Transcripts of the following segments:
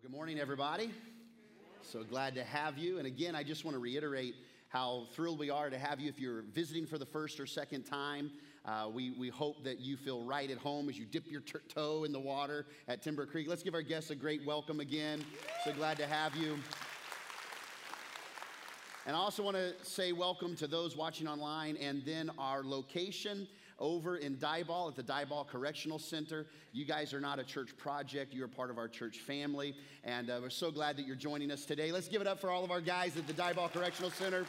Well, good morning, everybody. So glad to have you. And again, I just want to reiterate how thrilled we are to have you. If you're visiting for the first or second time, uh, we, we hope that you feel right at home as you dip your t- toe in the water at Timber Creek. Let's give our guests a great welcome again. So glad to have you. And I also want to say welcome to those watching online and then our location over in Diboll at the Diboll Correctional Center. You guys are not a church project, you're part of our church family. And uh, we're so glad that you're joining us today. Let's give it up for all of our guys at the Diboll Correctional Center.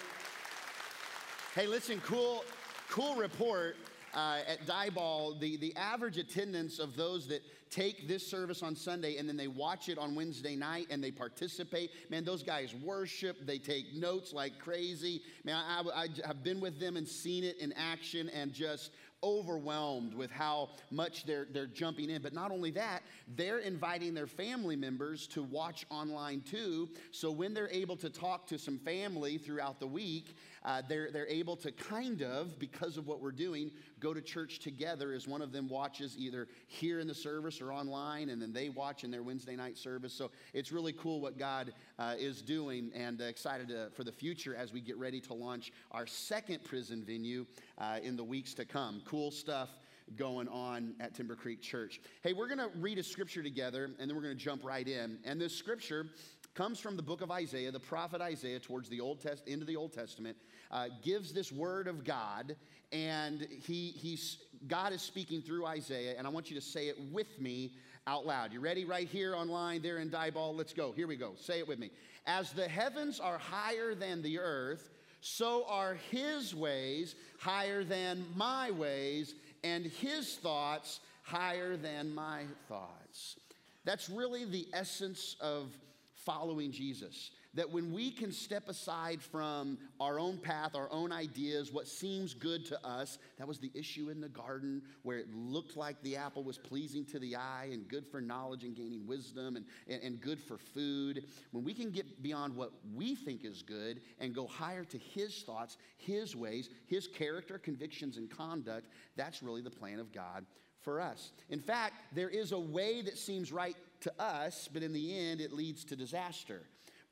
Hey, listen, cool, cool report uh, at Diboll, the, the average attendance of those that take this service on Sunday and then they watch it on Wednesday night and they participate, man, those guys worship, they take notes like crazy. Man, I, I, I have been with them and seen it in action and just overwhelmed with how much they're, they're jumping in. But not only that, they're inviting their family members to watch online too. So when they're able to talk to some family throughout the week, uh, they're, they're able to kind of, because of what we're doing, go to church together as one of them watches either here in the service or online, and then they watch in their Wednesday night service. So it's really cool what God uh, is doing and uh, excited to, for the future as we get ready to launch our second prison venue uh, in the weeks to come cool stuff going on at Timber Creek Church. Hey, we're going to read a scripture together and then we're going to jump right in. And this scripture comes from the book of Isaiah, the prophet Isaiah, towards the Old Test, into the Old Testament, uh, gives this word of God, and he, he's, God is speaking through Isaiah, and I want you to say it with me out loud. You ready? Right here online, there in Diboll. Let's go. Here we go. Say it with me. As the heavens are higher than the earth, so are his ways higher than my ways, and his thoughts higher than my thoughts. That's really the essence of following Jesus. That when we can step aside from our own path, our own ideas, what seems good to us, that was the issue in the garden where it looked like the apple was pleasing to the eye and good for knowledge and gaining wisdom and, and, and good for food. When we can get beyond what we think is good and go higher to His thoughts, His ways, His character, convictions, and conduct, that's really the plan of God for us. In fact, there is a way that seems right to us, but in the end, it leads to disaster.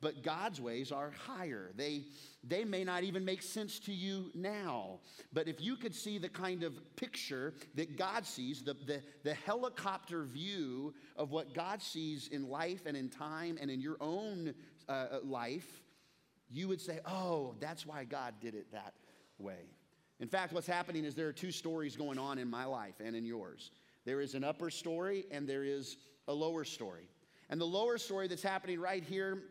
But God's ways are higher. They, they may not even make sense to you now. But if you could see the kind of picture that God sees, the, the, the helicopter view of what God sees in life and in time and in your own uh, life, you would say, oh, that's why God did it that way. In fact, what's happening is there are two stories going on in my life and in yours. There is an upper story and there is a lower story. And the lower story that's happening right here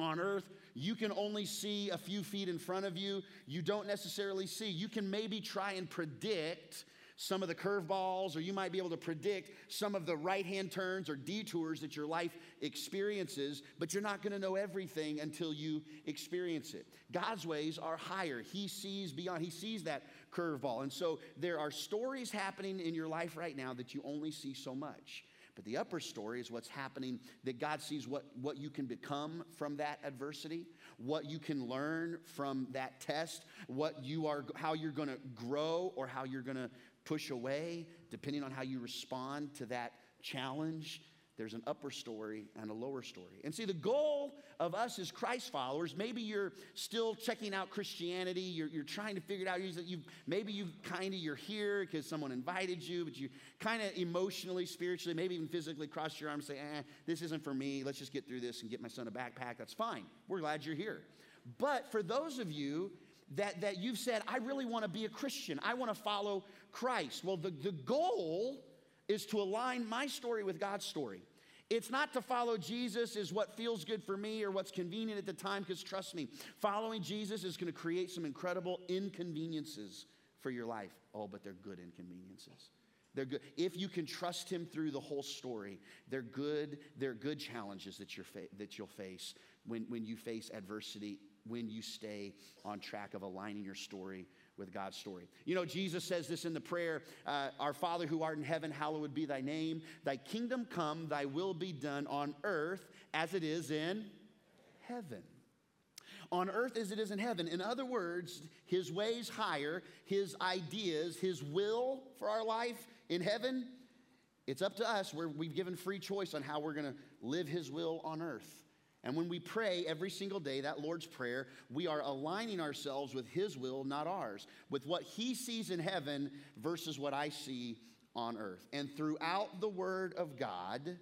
on earth, you can only see a few feet in front of you. You don't necessarily see. You can maybe try and predict some of the curveballs, or you might be able to predict some of the right hand turns or detours that your life experiences, but you're not going to know everything until you experience it. God's ways are higher. He sees beyond, He sees that curveball. And so there are stories happening in your life right now that you only see so much. But the upper story is what's happening that God sees what, what you can become from that adversity, what you can learn from that test, what you are, how you're going to grow or how you're going to push away, depending on how you respond to that challenge. There's an upper story and a lower story. And see, the goal of us as Christ followers, maybe you're still checking out Christianity, you're, you're trying to figure it out. you maybe you kind of, you're here because someone invited you, but you kind of emotionally, spiritually, maybe even physically cross your arms and say, eh, this isn't for me. Let's just get through this and get my son a backpack. That's fine. We're glad you're here. But for those of you that, that you've said, I really want to be a Christian. I want to follow Christ. Well, the, the goal is to align my story with God's story. It's not to follow Jesus is what feels good for me or what's convenient at the time, because trust me, following Jesus is going to create some incredible inconveniences for your life. Oh, but they're good inconveniences. They're good. If you can trust him through the whole story, they're good, they're good challenges that, you're fa- that you'll face when, when you face adversity when you stay on track of aligning your story with God's story. You know, Jesus says this in the prayer uh, Our Father who art in heaven, hallowed be thy name. Thy kingdom come, thy will be done on earth as it is in heaven. On earth as it is in heaven. In other words, his ways higher, his ideas, his will for our life in heaven It's up to us. Where we've given free choice on how we're going to live His will on earth. And when we pray every single day, that Lord's Prayer, we are aligning ourselves with His will, not ours, with what He sees in heaven versus what I see on earth. And throughout the Word of God,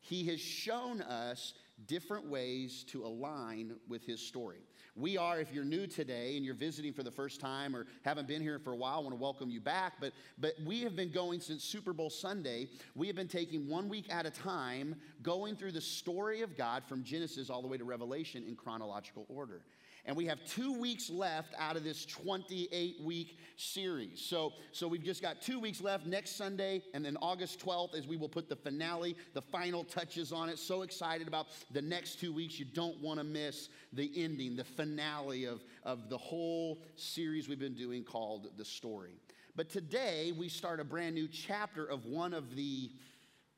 He has shown us different ways to align with His story. We are, if you're new today and you're visiting for the first time or haven't been here for a while, I want to welcome you back. But, but we have been going since Super Bowl Sunday. We have been taking one week at a time, going through the story of God from Genesis all the way to Revelation in chronological order. And we have two weeks left out of this 28 week series. So, so we've just got two weeks left next Sunday, and then August 12th, as we will put the finale, the final touches on it. So excited about the next two weeks. You don't want to miss the ending, the finale of, of the whole series we've been doing called The Story. But today, we start a brand new chapter of one of the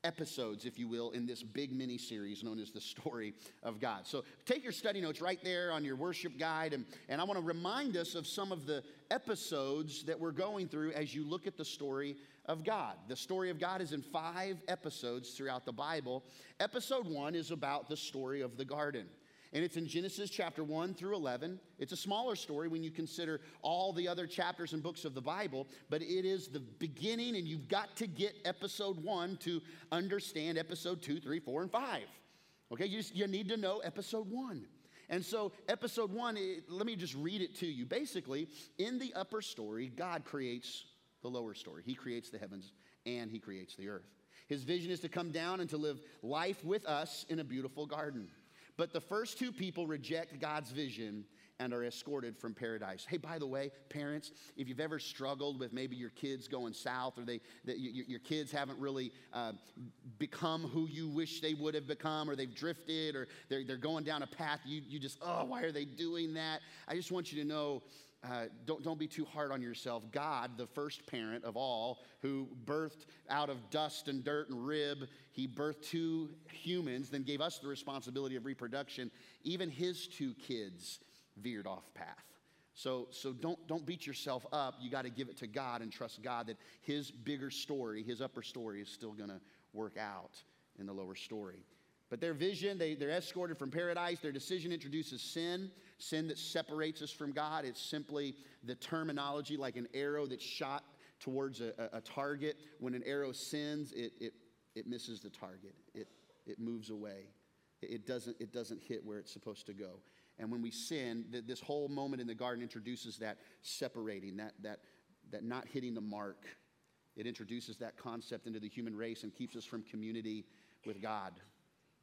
episodes, if you will, in this big mini series known as the story of God. So take your study notes right there on your worship guide, and, and I want to remind us of some of the episodes that we're going through as you look at the story of God. The story of God is in five episodes throughout the Bible. Episode one is about the story of the garden and it's in Genesis chapter 1 through 11. It's a smaller story when you consider all the other chapters and books of the Bible, but it is the beginning, and you've got to get episode 1 to understand episode 2, 3, 4, and 5. Okay, you, just, you need to know episode 1. And so, episode 1, it, let me just read it to you. Basically, in the upper story, God creates the lower story. He creates the heavens and He creates the earth. His vision is to come down and to live life with us in a beautiful garden. But the first two people reject God's vision and are escorted from paradise. Hey, by the way, parents, if you've ever struggled with maybe your kids going south or they, that your kids haven't really uh, become who you wish they would have become or they've drifted or they're, they're going down a path you, you just, oh, why are they doing that? I just want you to know uh, don't, don't be too hard on yourself. God, the first parent of all, who birthed out of dust and dirt and rib, he birthed two humans, then gave us the responsibility of reproduction. Even his two kids veered off path. So, so don't, don't beat yourself up. You got to give it to God and trust God that his bigger story, his upper story, is still going to work out in the lower story. But their vision, they, they're escorted from paradise. Their decision introduces sin, sin that separates us from God. It's simply the terminology like an arrow that's shot towards a, a, target. When an arrow sins, it, it, it misses the target, it, it moves away. It doesn't, it doesn't hit where it's supposed to go. And when we sin, this whole moment in the garden introduces that separating, that, that, that not hitting the mark. It introduces that concept into the human race and keeps us from community with God.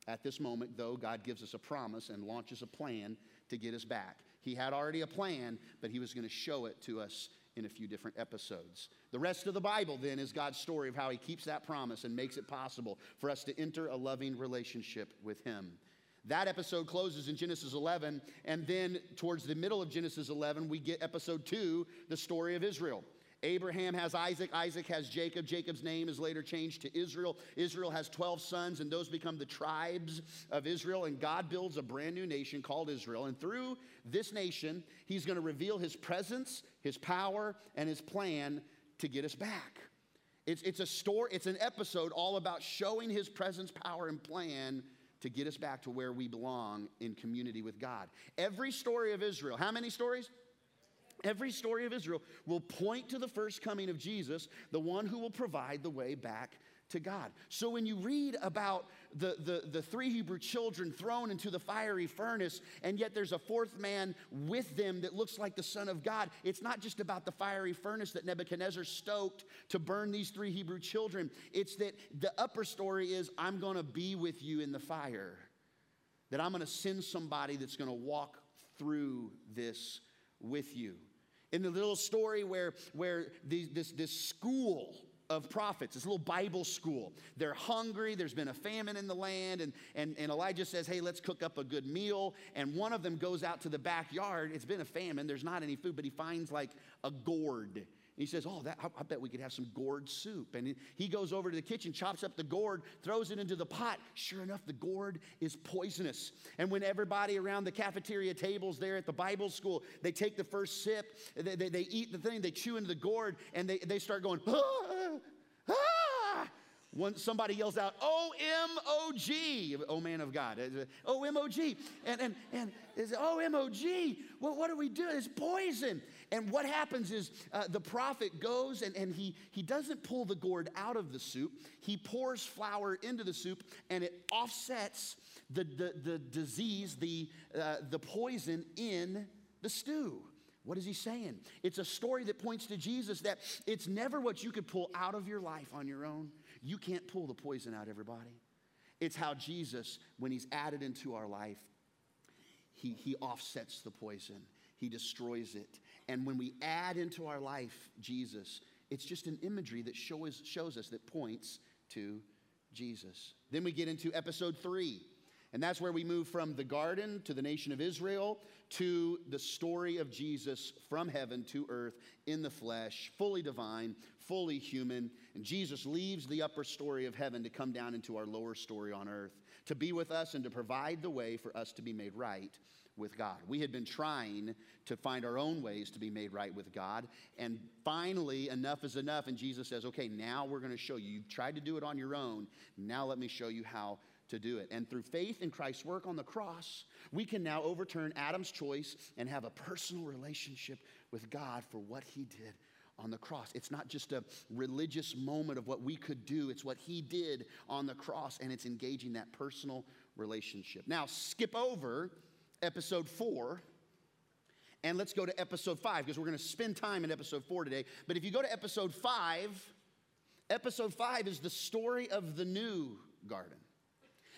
At this moment, though, God gives us a promise and launches a plan to get us back. He had already a plan, but He was going to show it to us in a few different episodes. The rest of the Bible, then, is God's story of how He keeps that promise and makes it possible for us to enter a loving relationship with Him. That episode closes in Genesis 11, and then towards the middle of Genesis 11, we get episode 2, the story of Israel. Abraham has Isaac, Isaac has Jacob. Jacob's name is later changed to Israel. Israel has 12 sons, and those become the tribes of Israel. And God builds a brand new nation called Israel. And through this nation, He's going to reveal His presence, His power, and His plan to get us back. It's, it's a story, it's an episode all about showing His presence, power, and plan to get us back to where we belong in community with God. Every story of Israel, how many stories? Every story of Israel will point to the first coming of Jesus, the one who will provide the way back to God. So when you read about the, the, the three Hebrew children thrown into the fiery furnace, and yet there's a fourth man with them that looks like the Son of God, it's not just about the fiery furnace that Nebuchadnezzar stoked to burn these three Hebrew children. It's that the upper story is I'm going to be with you in the fire, that I'm going to send somebody that's going to walk through this with you in the little story where, where the, this, this school of prophets, this little Bible school. They're hungry, there's been a famine in the land, and, and, and Elijah says, Hey, let's cook up a good meal. And one of them goes out to the backyard. It's been a famine, there's not any food, but he finds like a gourd he says, Oh, that, I, I bet we could have some gourd soup. And he goes over to the kitchen, chops up the gourd, throws it into the pot. Sure enough, the gourd is poisonous. And when everybody around the cafeteria tables there at the Bible school, they take the first sip, they, they, they eat the thing, they chew into the gourd, and they, they start going, ah, ah, When somebody yells out, O M O G, oh man of God, O M O G, and and and is O M O G. Well, what do we do? It's poison. And what happens is uh, the prophet goes and, and he, he doesn't pull the gourd out of the soup. He pours flour into the soup and it offsets the, the, the disease, the, uh, the poison in the stew. What is he saying? It's a story that points to Jesus that it's never what you could pull out of your life on your own. You can't pull the poison out, everybody. It's how Jesus, when he's added into our life, he, he offsets the poison, he destroys it. And when we add into our life Jesus, it's just an imagery that shows, shows us, that points to Jesus. Then we get into episode three. And that's where we move from the garden to the nation of Israel to the story of Jesus from heaven to earth in the flesh, fully divine, fully human. And Jesus leaves the upper story of heaven to come down into our lower story on earth, to be with us and to provide the way for us to be made right with God. We had been trying to find our own ways to be made right with God. And finally, enough is enough. And Jesus says, okay, now we're going to show you. You've tried to do it on your own. Now let me show you how to do it. And through faith in Christ's work on the cross, we can now overturn Adam's choice and have a personal relationship with God for what he did on the cross. It's not just a religious moment of what we could do, it's what he did on the cross, and it's engaging that personal relationship. Now, skip over episode four. And let's go to episode five because we're going to spend time in episode four today. But if you go to episode five, episode five is the story of the new garden.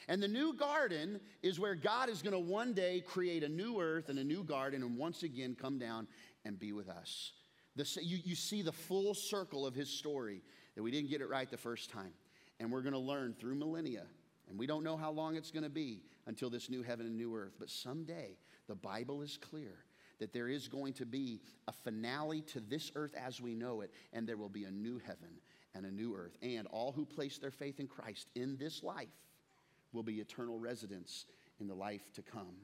And the new garden is where God is going to one day create a new earth and a new garden and once again come down and be with us. The, you, you see the full circle of his story that we didn't get it right the first time. And we're going to learn through millennia. And we don't know how long it's going to be until this new heaven and new earth. But someday, the Bible is clear that there is going to be a finale to this earth as we know it, and there will be a new heaven and a new earth. And all who place their faith in Christ in this life will be eternal residents in the life to come.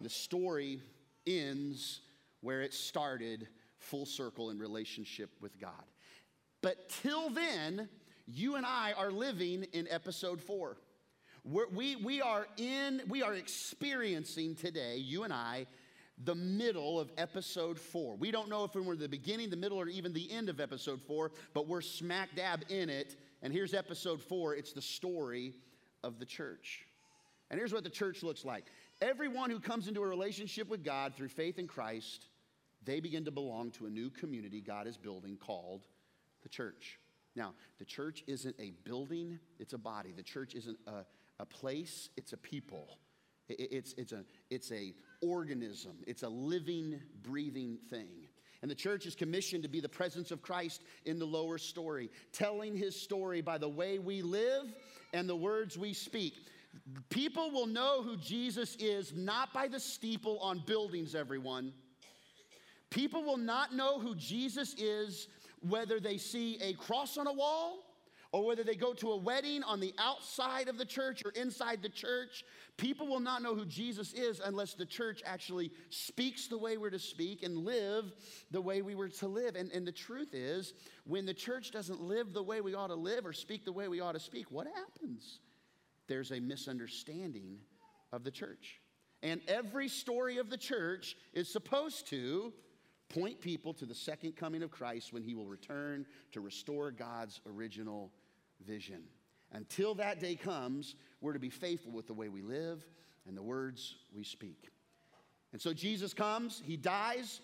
The story ends where it started, full circle in relationship with God. But till then, you and I are living in episode four. We're, we, we are in, we are experiencing today, you and I, the middle of episode four. We don't know if we're in the beginning, the middle, or even the end of episode four, but we're smack dab in it. And here's episode four it's the story of the church. And here's what the church looks like everyone who comes into a relationship with God through faith in Christ, they begin to belong to a new community God is building called the church. Now, the church isn't a building, it's a body. The church isn't a a place, it's a people. It's, it's, a, it's a organism. It's a living, breathing thing. And the church is commissioned to be the presence of Christ in the lower story, telling his story by the way we live and the words we speak. People will know who Jesus is not by the steeple on buildings, everyone. People will not know who Jesus is whether they see a cross on a wall or whether they go to a wedding on the outside of the church or inside the church, people will not know who Jesus is unless the church actually speaks the way we're to speak and live the way we were to live. And, and the truth is, when the church doesn't live the way we ought to live or speak the way we ought to speak, what happens? There's a misunderstanding of the church. And every story of the church is supposed to point people to the second coming of Christ when he will return to restore God's original vision. Until that day comes, we're to be faithful with the way we live and the words we speak. And so Jesus comes, he dies,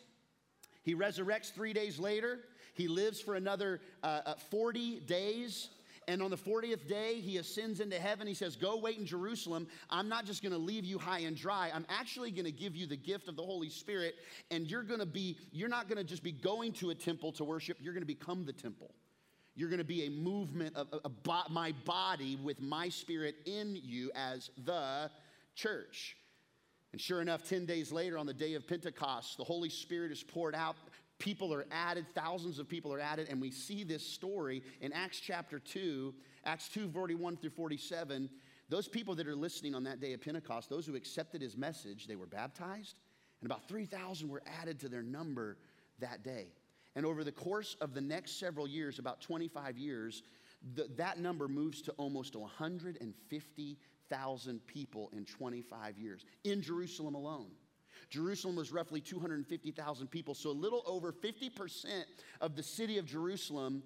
he resurrects three days later, he lives for another uh, uh 40 days. And on the 40th day, he ascends into heaven. He says, Go wait in Jerusalem. I'm not just going to leave you high and dry. I'm actually going to give you the gift of the Holy Spirit. And you're going to be, you're not going to just be going to a temple to worship, you're going to become the temple. You're going to be a movement of, of, my body with my spirit in you as the church. And sure enough, 10 days later, on the day of Pentecost, the Holy Spirit is poured out. People are added, thousands of people are added, and we see this story in Acts chapter 2, Acts 2 41 through 47. Those people that are listening on that day of Pentecost, those who accepted his message, they were baptized, and about 3,000 were added to their number that day. And over the course of the next several years, about 25 years, that number moves to almost 150,000 people in 25 years in Jerusalem alone. Jerusalem was roughly 250,000 people, so a little over 50% of the city of Jerusalem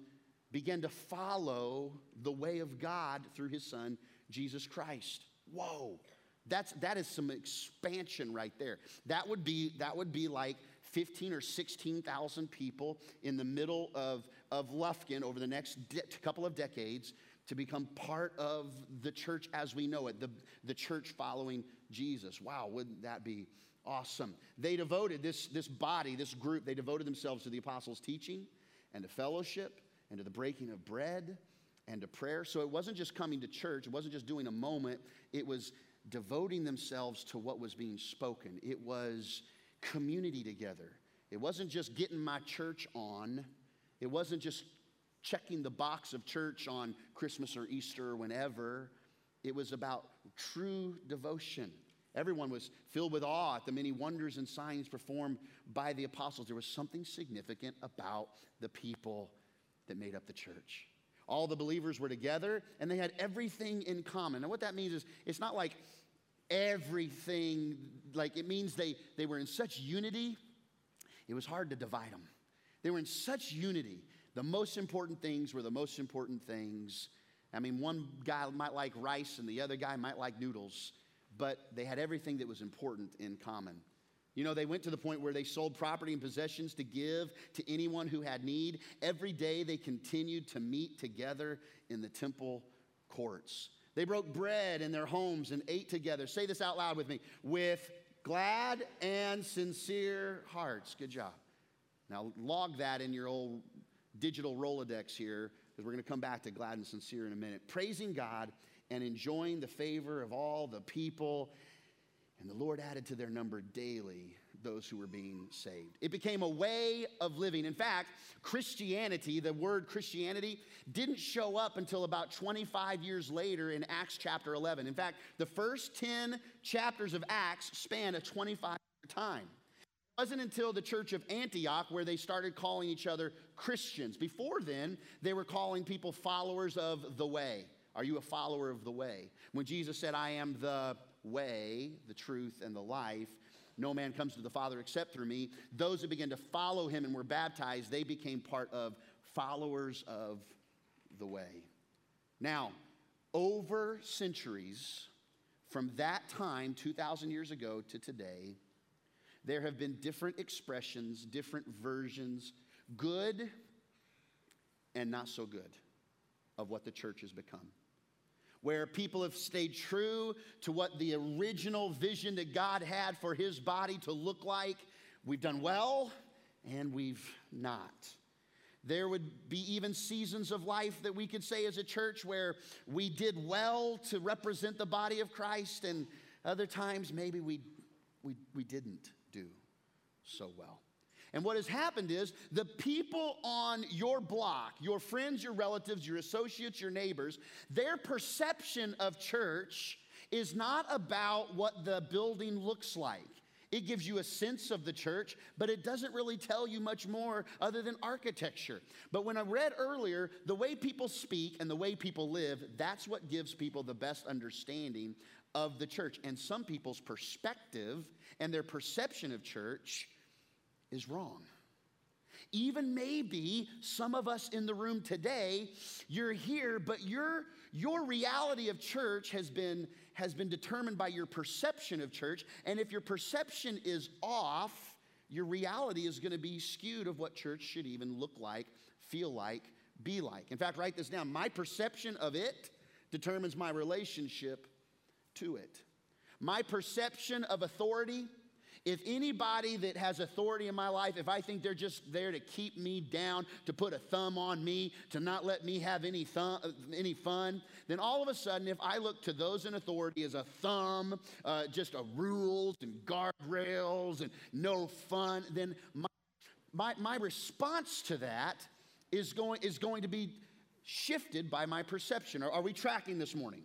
began to follow the way of God through his son, Jesus Christ. Whoa. That's, that is some expansion right there. That would be, that would be like 15 or 16,000 people in the middle of, of Lufkin over the next de- couple of decades to become part of the church as we know it, the, the church following Jesus. Wow, wouldn't that be awesome? They devoted this, this body, this group, they devoted themselves to the apostles' teaching and to fellowship and to the breaking of bread and to prayer. So it wasn't just coming to church, it wasn't just doing a moment, it was devoting themselves to what was being spoken. It was community together. It wasn't just getting my church on, it wasn't just checking the box of church on Christmas or Easter or whenever. It was about true devotion. Everyone was filled with awe at the many wonders and signs performed by the apostles. There was something significant about the people that made up the church. All the believers were together and they had everything in common. And what that means is it's not like everything, like it means they, they were in such unity, it was hard to divide them. They were in such unity. The most important things were the most important things. I mean, one guy might like rice and the other guy might like noodles, but they had everything that was important in common. You know, they went to the point where they sold property and possessions to give to anyone who had need. Every day they continued to meet together in the temple courts. They broke bread in their homes and ate together. Say this out loud with me with glad and sincere hearts. Good job. Now, log that in your old digital Rolodex here, because we're going to come back to glad and sincere in a minute. Praising God and enjoying the favor of all the people. And the Lord added to their number daily those who were being saved. It became a way of living. In fact, Christianity, the word Christianity, didn't show up until about 25 years later in Acts chapter 11. In fact, the first 10 chapters of Acts span a 25 year time. It wasn't until the church of Antioch where they started calling each other Christians. Before then, they were calling people followers of the way. Are you a follower of the way? When Jesus said, I am the way, the truth, and the life, no man comes to the Father except through me. Those that began to follow him and were baptized, they became part of followers of the way. Now, over centuries, from that time, 2,000 years ago to today, there have been different expressions, different versions, good and not so good, of what the church has become where people have stayed true to what the original vision that God had for his body to look like. We've done well and we've not. There would be even seasons of life that we could say as a church where we did well to represent the body of Christ, and other times maybe we, we, we didn't do so well. And what has happened is the people on your block, your friends, your relatives, your associates, your neighbors, their perception of church is not about what the building looks like. It gives you a sense of the church, but it doesn't really tell you much more other than architecture. But when I read earlier, the way people speak and the way people live, that's what gives people the best understanding of the church. And some people's perspective and their perception of church is wrong. Even maybe some of us in the room today, you're here, but your, your reality of church has been, has been determined by your perception of church. And if your perception is off, your reality is going to be skewed of what church should even look like, feel like, be like. In fact, write this down. My perception of it determines my relationship to it. My perception of authority if anybody that has authority in my life, if I think they're just there to keep me down, to put a thumb on me, to not let me have any, thumb, any fun, then all of a sudden, if I look to those in authority as a thumb, uh, just a rules and guardrails and no fun, then my, my, my response to that is going, is going to be shifted by my perception. Are, are we tracking this morning?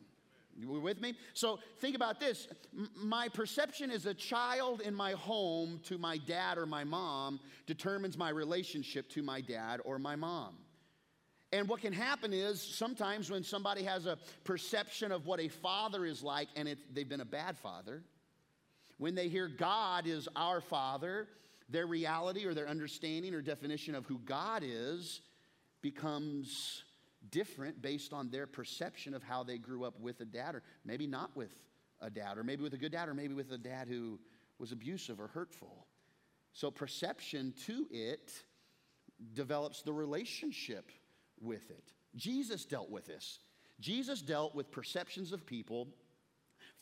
You with me? So think about this. My perception as a child in my home to my dad or my mom determines my relationship to my dad or my mom. And what can happen is sometimes when somebody has a perception of what a father is like and it, they've been a bad father, when they hear God is our father, their reality or their understanding or definition of who God is becomes different based on their perception of how they grew up with a dad, or maybe not with a dad, or maybe with a good dad, or maybe with a dad who was abusive or hurtful. So, perception to it develops the relationship with it. Jesus dealt with this. Jesus dealt with perceptions of people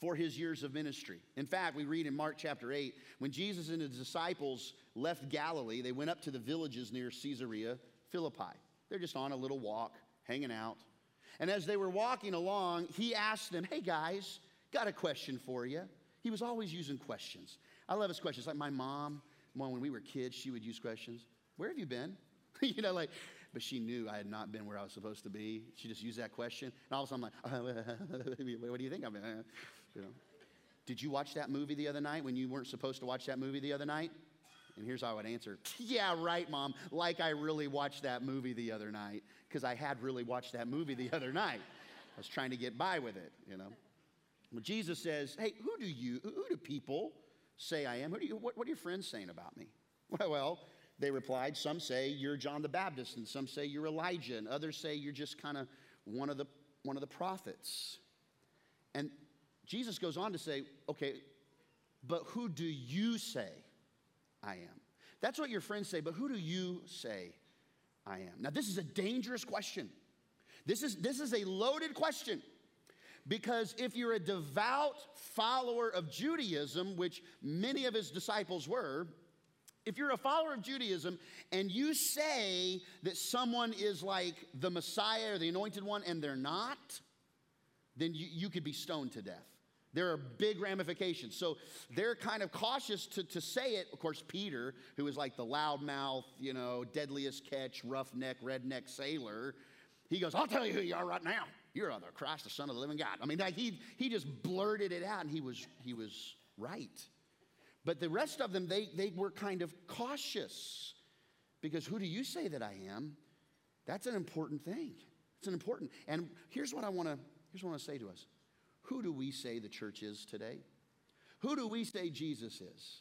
for his years of ministry. In fact, we read in Mark chapter 8 when Jesus and his disciples left Galilee, they went up to the villages near Caesarea Philippi. They're just on a little walk, hanging out. And as they were walking along, he asked them, Hey guys, got a question for you. He was always using questions. I love his questions. Like my mom, when we were kids, she would use questions. Where have you been? you know, like, but she knew I had not been where I was supposed to be. She just used that question. And all of a sudden, I'm like, what do you think I'm? You know. Did you watch that movie the other night when you weren't supposed to watch that movie the other night? And here's how I would answer Yeah, right, mom. Like I really watched that movie the other night, because I had really watched that movie the other night. I was trying to get by with it, you know. Well, Jesus says, Hey, who do you, who do people say I am? Who do you, what, what are your friends saying about me? Well, they replied, Some say you're John the Baptist, and some say you're Elijah, and others say you're just kind of one of the one of the prophets. And Jesus goes on to say, okay, but who do you say I am? That's what your friends say, but who do you say I am? Now, this is a dangerous question. This is, this is a loaded question. Because if you're a devout follower of Judaism, which many of his disciples were, if you're a follower of Judaism and you say that someone is like the Messiah or the anointed one and they're not, then you, you could be stoned to death. There are big ramifications. So they're kind of cautious to, to say it. Of course, Peter, who is like the loudmouth, you know, deadliest catch, roughneck, redneck sailor, he goes, I'll tell you who you are right now. You're the Christ, the Son of the living God. I mean, like he, he just blurted it out and he was, he was right. But the rest of them, they, they were kind of cautious because who do you say that I am? That's an important thing. It's an important. And here's what I want to here's what I want to say to us. Who do we say the church is today? Who do we say Jesus is?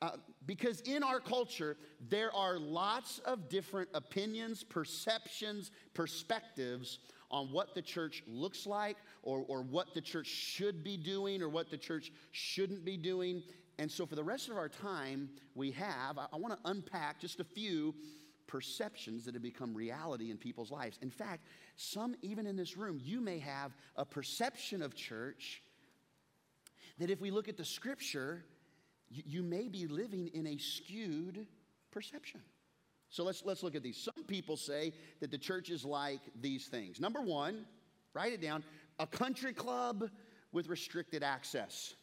Uh, because in our culture, there are lots of different opinions, perceptions, perspectives on what the church looks like or, or what the church should be doing or what the church shouldn't be doing. And so, for the rest of our time we have, I, I want to unpack just a few perceptions that have become reality in people's lives. In fact, some, even in this room, you may have a perception of church that if we look at the scripture, you, you may be living in a skewed perception. So let's, let's look at these. Some people say that the church is like these things. Number one, write it down a country club with restricted access.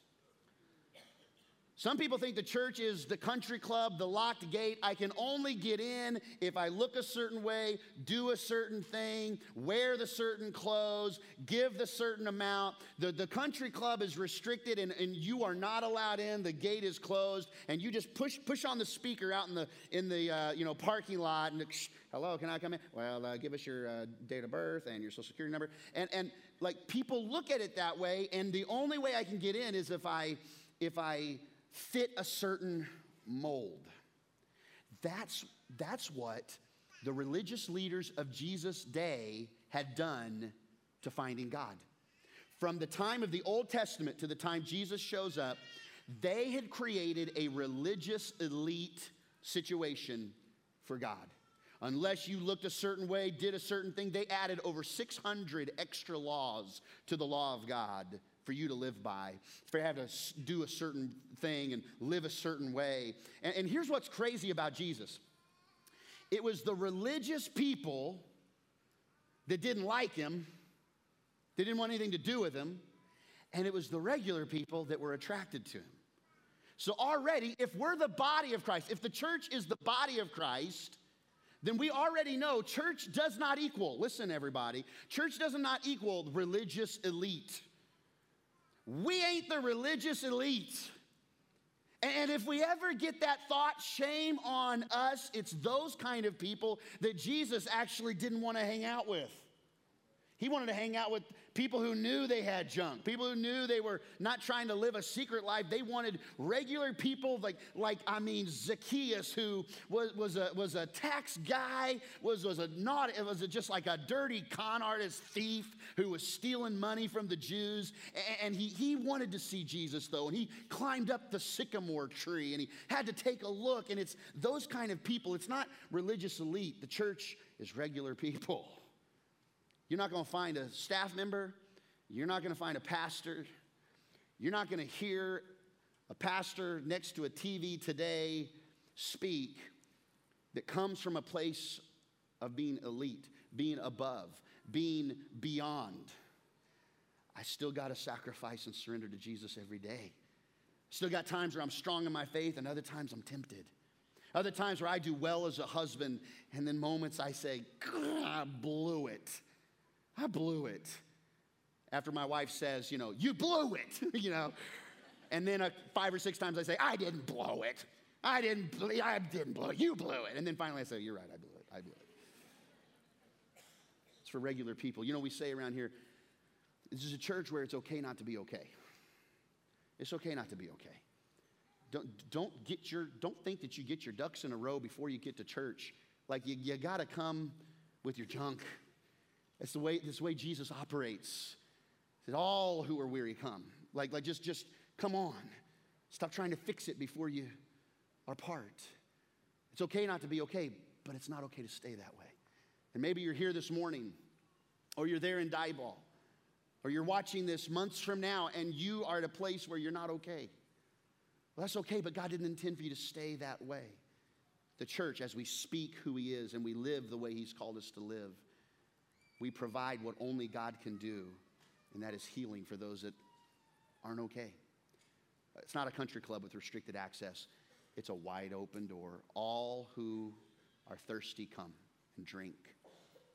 Some people think the church is the country club, the locked gate. I can only get in if I look a certain way, do a certain thing, wear the certain clothes, give the certain amount. The, the country club is restricted and, and you are not allowed in. The gate is closed, and you just push, push on the speaker out in the, in the uh, you know, parking lot and hello, can I come in? Well, uh, give us your uh, date of birth and your social security number. And, and like people look at it that way, and the only way I can get in is if I, if I, fit a certain mold. That's, that's what the religious leaders of Jesus' day had done to finding God. From the time of the Old Testament to the time Jesus shows up, they had created a religious elite situation for God. Unless you looked a certain way, did a certain thing, they added over 600 extra laws to the law of God for you to live by, for you to have to do a certain thing and live a certain way. And, and here's what's crazy about Jesus it was the religious people that didn't like him, they didn't want anything to do with him, and it was the regular people that were attracted to him. So, already, if we're the body of Christ, if the church is the body of Christ, then we already know church does not equal, listen, everybody, church does not equal religious elite. We ain't the religious elite. And if we ever get that thought, shame on us. It's those kind of people that Jesus actually didn't want to hang out with. He wanted to hang out with people who knew they had junk, people who knew they were not trying to live a secret life. They wanted regular people like, like I mean, Zacchaeus, who was, was, a, was a tax guy, was, was a not, it was a, just like a dirty con artist thief who was stealing money from the Jews. And he, he wanted to see Jesus, though, and he climbed up the sycamore tree and he had to take a look. And it's those kind of people, it's not religious elite. The church is regular people. You're not going to find a staff member. You're not going to find a pastor. You're not going to hear a pastor next to a TV today speak that comes from a place of being elite, being above, being beyond. I still got to sacrifice and surrender to Jesus every day. Still got times where I'm strong in my faith, and other times I'm tempted. Other times where I do well as a husband, and then moments I say, I blew it. I blew it. After my wife says, you know, you blew it, you know. And then uh, five or six times I say, I didn't blow it. I didn't, I didn't blow it. You blew it. And then finally I say, you're right, I blew it. I blew it. It's for regular people. You know, we say around here, this is a church where it's okay not to be okay. It's okay not to be okay. Don't, don't get your, don't think that you get your ducks in a row before you get to church. Like you, you gotta come with your junk. It's the way, this way Jesus operates. He all who are weary come. Like, like just, just come on. Stop trying to fix it before you are part. It's okay not to be okay, but it's not okay to stay that way. And maybe you're here this morning, or you're there in Diboll, or you're watching this months from now, and you are at a place where you're not okay. Well, that's okay, but God didn't intend for you to stay that way. The church, as we speak who He is and we live the way He's called us to live, we provide what only God can do, and that is healing for those that aren't okay. It's not a country club with restricted access, it's a wide open door. All who are thirsty come and drink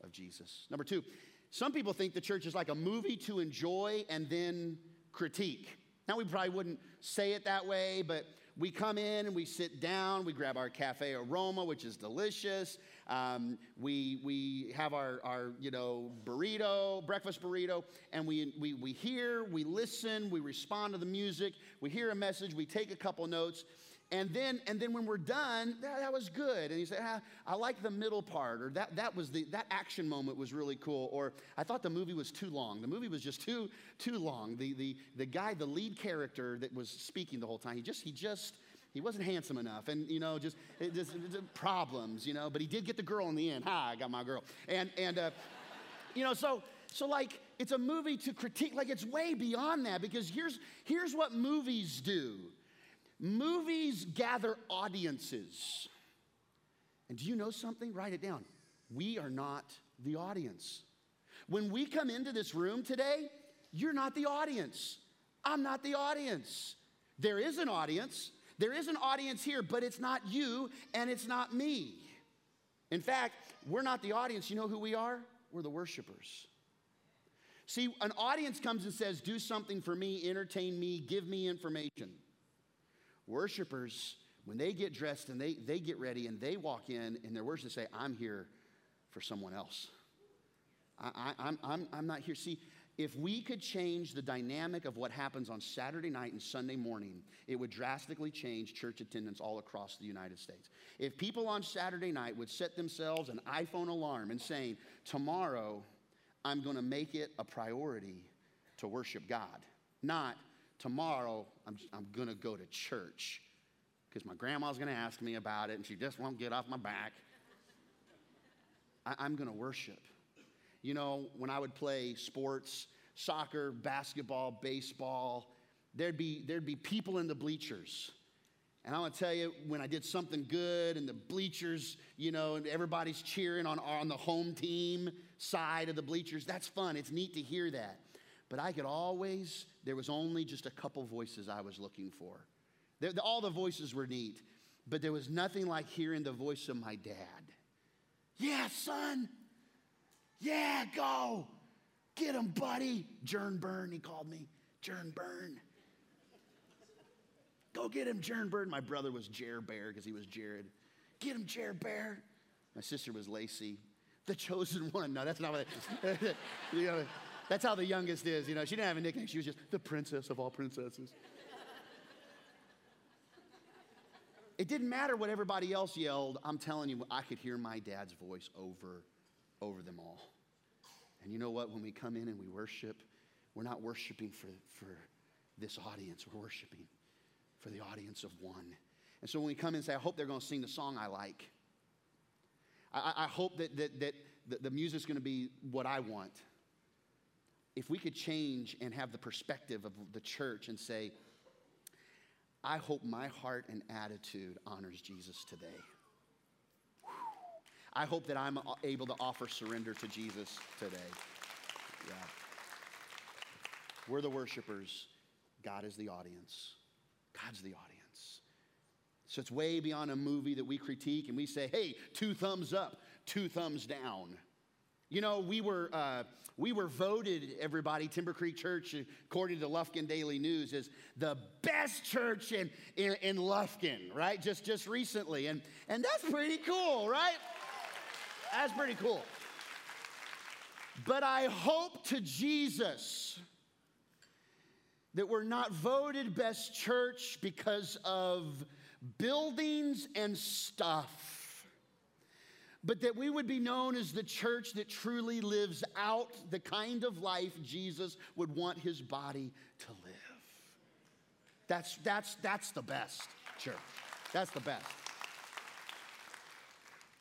of Jesus. Number two, some people think the church is like a movie to enjoy and then critique. Now, we probably wouldn't say it that way, but we come in and we sit down, we grab our cafe aroma, which is delicious. Um, we, we have our, our, you know, burrito, breakfast burrito, and we, we, we hear, we listen, we respond to the music, we hear a message, we take a couple notes, and then, and then when we're done, that, that was good. And you say, ah, I like the middle part, or that, that was the, that action moment was really cool, or I thought the movie was too long. The movie was just too, too long. The, the, the guy, the lead character that was speaking the whole time, he just, he just, he wasn't handsome enough and you know just, just, just problems you know but he did get the girl in the end. Hi i got my girl. And and uh, you know so so like it's a movie to critique like it's way beyond that because here's here's what movies do. Movies gather audiences. And do you know something? Write it down. We are not the audience. When we come into this room today you're not the audience. I'm not the audience. There is an audience there is an audience here, but it's not you and it's not me. In fact, we're not the audience. You know who we are? We're the worshipers. See, an audience comes and says, Do something for me, entertain me, give me information. Worshipers, when they get dressed and they, they get ready and they walk in and their words, they say, I'm here for someone else. I, I, I'm, I'm, I'm not here. See, if we could change the dynamic of what happens on Saturday night and Sunday morning, it would drastically change church attendance all across the United States. If people on Saturday night would set themselves an iPhone alarm and saying, Tomorrow, I'm going to make it a priority to worship God, not tomorrow, I'm, I'm going to go to church because my grandma's going to ask me about it and she just won't get off my back. I, I'm going to worship. You know, when I would play sports, soccer, basketball, baseball, there'd be, there'd be people in the bleachers. And I'm gonna tell you, when I did something good and the bleachers, you know, and everybody's cheering on, on the home team side of the bleachers, that's fun. It's neat to hear that. But I could always, there was only just a couple voices I was looking for. all the voices were neat, but there was nothing like hearing the voice of my dad. Yeah, son. Yeah, go. Get him, buddy. Jern Burn, he called me. Jern Burn. Go get him, Jared Bird. My brother was Jer Bear because he was Jared. Get him, Jared Bear. My sister was Lacey. The chosen one. No, that's not what you know, that's how the youngest is. You know, she didn't have a nickname. She was just the princess of all princesses. It didn't matter what everybody else yelled. I'm telling you, I could hear my dad's voice over, over them all. And you know what? When we come in and we worship, we're not worshiping for, for this audience. We're worshiping for the audience of one. And so when we come in and say, I hope they're going to sing the song I like. I, I hope that, that, that the, the music's going to be what I want. If we could change and have the perspective of the church and say, I hope my heart and attitude honors Jesus today. I hope that I'm able to offer surrender to Jesus today. Yeah. We're the worshipers, God is the audience. God's the audience. So it's way beyond a movie that we critique and we say, hey, two thumbs up, two thumbs down. You know, we were, uh, we were voted, everybody, Timber Creek Church, according to the Lufkin Daily News, as the best church in, in, in Lufkin, right? Just, just recently. And, and that's pretty cool, right? That's pretty cool. But I hope to Jesus that we're not voted best church because of buildings and stuff, but that we would be known as the church that truly lives out the kind of life Jesus would want his body to live. That's, that's, that's the best church. That's the best.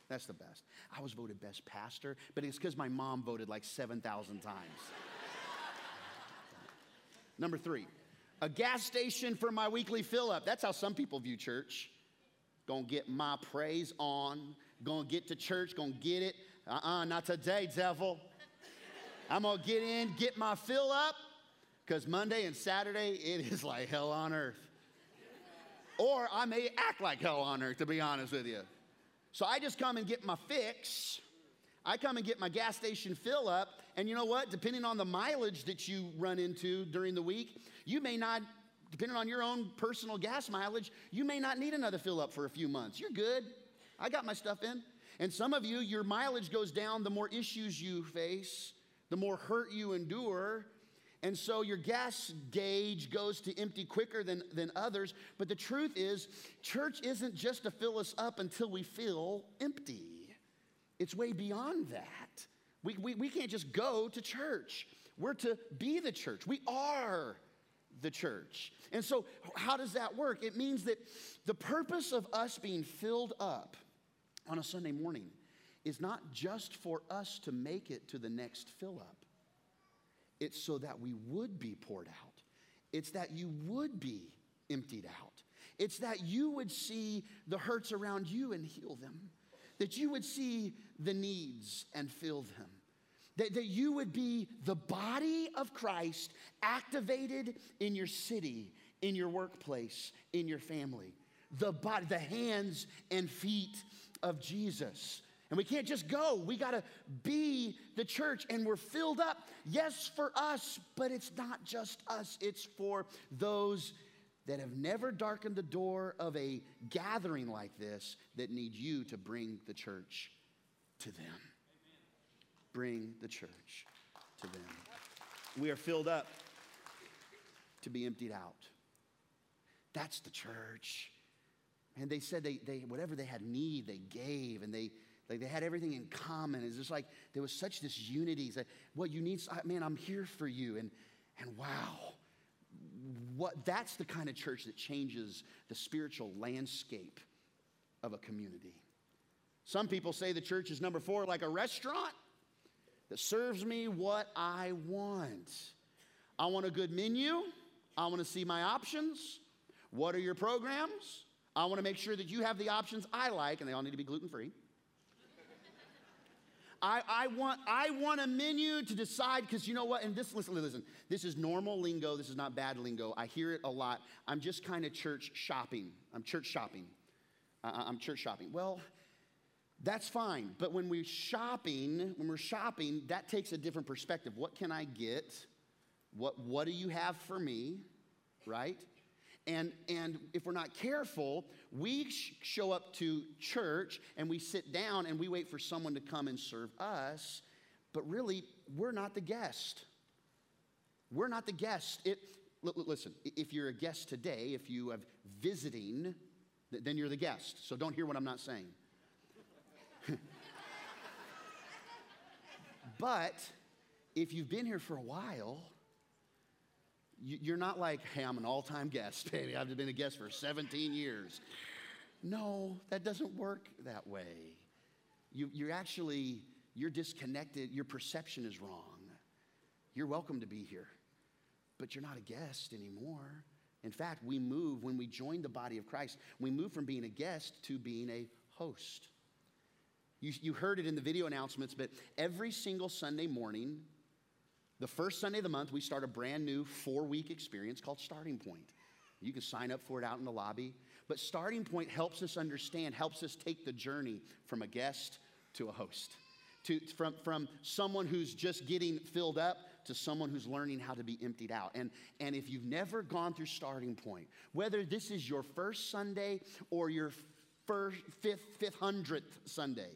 That's the best. I was voted best pastor, but it's because my mom voted like 7,000 times. Number three, a gas station for my weekly fill up. That's how some people view church. Gonna get my praise on, gonna get to church, gonna get it. Uh uh not today, devil. I'm gonna get in, get my fill up, because Monday and Saturday, it is like hell on earth. Or I may act like hell on earth, to be honest with you. So I just come and get my fix. I come and get my gas station fill up. And you know what? Depending on the mileage that you run into during the week, you may not, depending on your own personal gas mileage, you may not need another fill up for a few months. You're good. I got my stuff in. And some of you, your mileage goes down the more issues you face, the more hurt you endure. And so your gas gauge goes to empty quicker than, than others. But the truth is, church isn't just to fill us up until we feel empty, it's way beyond that. We, we, we can't just go to church, we're to be the church. We are the church. And so, how does that work? It means that the purpose of us being filled up on a Sunday morning is not just for us to make it to the next fill up it's so that we would be poured out. It's that you would be emptied out. It's that you would see the hurts around you and heal them. That you would see the needs and fill them. That, that you would be the body of Christ activated in your city, in your workplace, in your family. The body, the hands and feet of Jesus. And we can't just go. We got to be the church and we're filled up. Yes, for us, but it's not just us, it's for those that have never darkened the door of a gathering like this that need you to bring the church to them. Bring the church to them. We are filled up to be emptied out. That's the church. And they said they, they whatever they had need, they gave, and they like they had everything in common. It's just like there was such this unity. It's like, what you need, man, I'm here for you. And, and wow, what, that's the kind of church that changes the spiritual landscape of a community. Some people say the church is number four, like a restaurant that serves me what I want. I want a good menu. I want to see my options. What are your programs? I want to make sure that you have the options I like, and they all need to be gluten free. I, I, want, I want a menu to decide, because you know what? And this, listen, listen, this is normal lingo. This is not bad lingo. I hear it a lot. I'm just kind of church shopping. I'm church shopping. Uh, I'm church shopping. Well, that's fine. But when we're shopping, when we're shopping, that takes a different perspective. What can I get? What, what do you have for me? Right? And, and if we're not careful, we sh- show up to church and we sit down and we wait for someone to come and serve us, but really, we're not the guest. We're not the guest. It, listen, if you're a guest today, if you have visiting, then you're the guest. So don't hear what I'm not saying. but if you've been here for a while, you're not like, hey, I'm an all time guest, baby. I've been a guest for 17 years. No, that doesn't work that way. You, you're actually, you're disconnected. Your perception is wrong. You're welcome to be here, but you're not a guest anymore. In fact, we move, when we join the body of Christ, we move from being a guest to being a host. You, you heard it in the video announcements, but every single Sunday morning, the first Sunday of the month, we start a brand new four week experience called Starting Point. You can sign up for it out in the lobby. But Starting Point helps us understand, helps us take the journey from a guest to a host, to, from, from someone who's just getting filled up to someone who's learning how to be emptied out. And, and if you've never gone through Starting Point, whether this is your first Sunday or your first, fifth, fifth hundredth Sunday,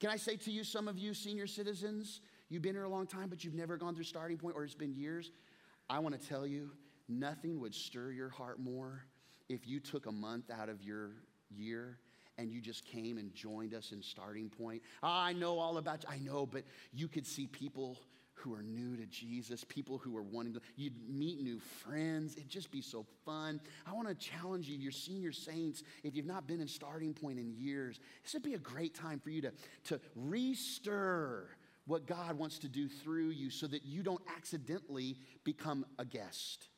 can I say to you, some of you senior citizens, You've been here a long time, but you've never gone through starting point or it's been years. I want to tell you, nothing would stir your heart more if you took a month out of your year and you just came and joined us in starting point. Oh, I know all about you. I know, but you could see people who are new to Jesus, people who are wanting to, you'd meet new friends. It'd just be so fun. I want to challenge you, your senior saints, if you've not been in starting point in years, this would be a great time for you to, to restir what God wants to do through you so that you don't accidentally become a guest,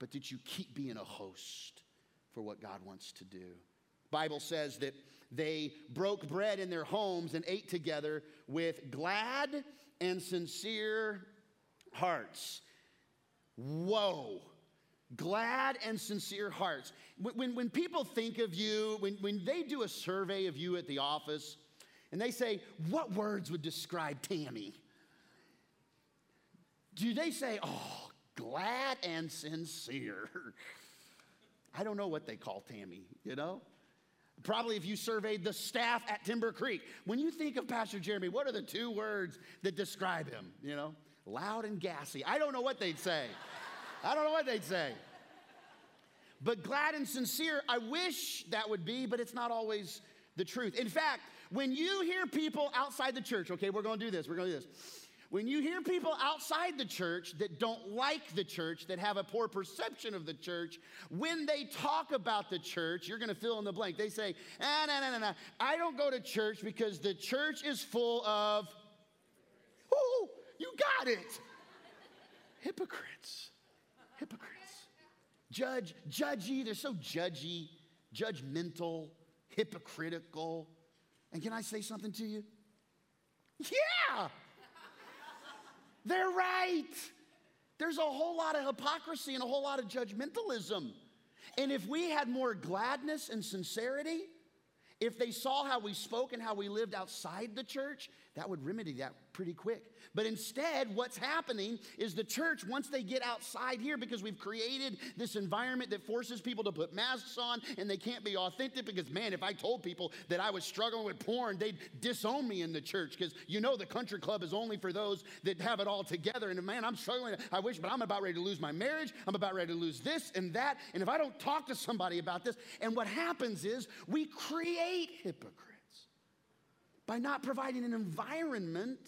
but that you keep being a host for what God wants to do. Bible says that they broke bread in their homes and ate together with glad and sincere hearts. Whoa. Glad and sincere hearts. When, when, when people think of you, when, when they do a survey of you at the office, and they say, What words would describe Tammy? Do they say, Oh, glad and sincere? I don't know what they call Tammy, you know? Probably if you surveyed the staff at Timber Creek, when you think of Pastor Jeremy, what are the two words that describe him? You know, loud and gassy. I don't know what they'd say. I don't know what they'd say. But glad and sincere, I wish that would be, but it's not always the truth. In fact, when you hear people outside the church, okay, we're gonna do this, we're gonna do this. When you hear people outside the church that don't like the church, that have a poor perception of the church, when they talk about the church, you're going to fill in the blank. They say, ah, no, no, no. I don't go to church because the church is full of, oh, you got it. Hypocrites. Hypocrites. Judge, judgy. They're so judgy, judgmental, hypocritical. And can I say something to you? Yeah, they're right. There's a whole lot of hypocrisy and a whole lot of judgmentalism. And if we had more gladness and sincerity, if they saw how we spoke and how we lived outside the church, that would remedy that pretty quick. But instead, what's happening is the church, once they get outside here, because we've created this environment that forces people to put masks on and they can't be authentic, because man, if I told people that I was struggling with porn, they'd disown me in the church, because you know the country club is only for those that have it all together. And man, I'm struggling. I wish, but I'm about ready to lose my marriage. I'm about ready to lose this and that. And if I don't talk to somebody about this, and what happens is we create hypocrites by not providing an environment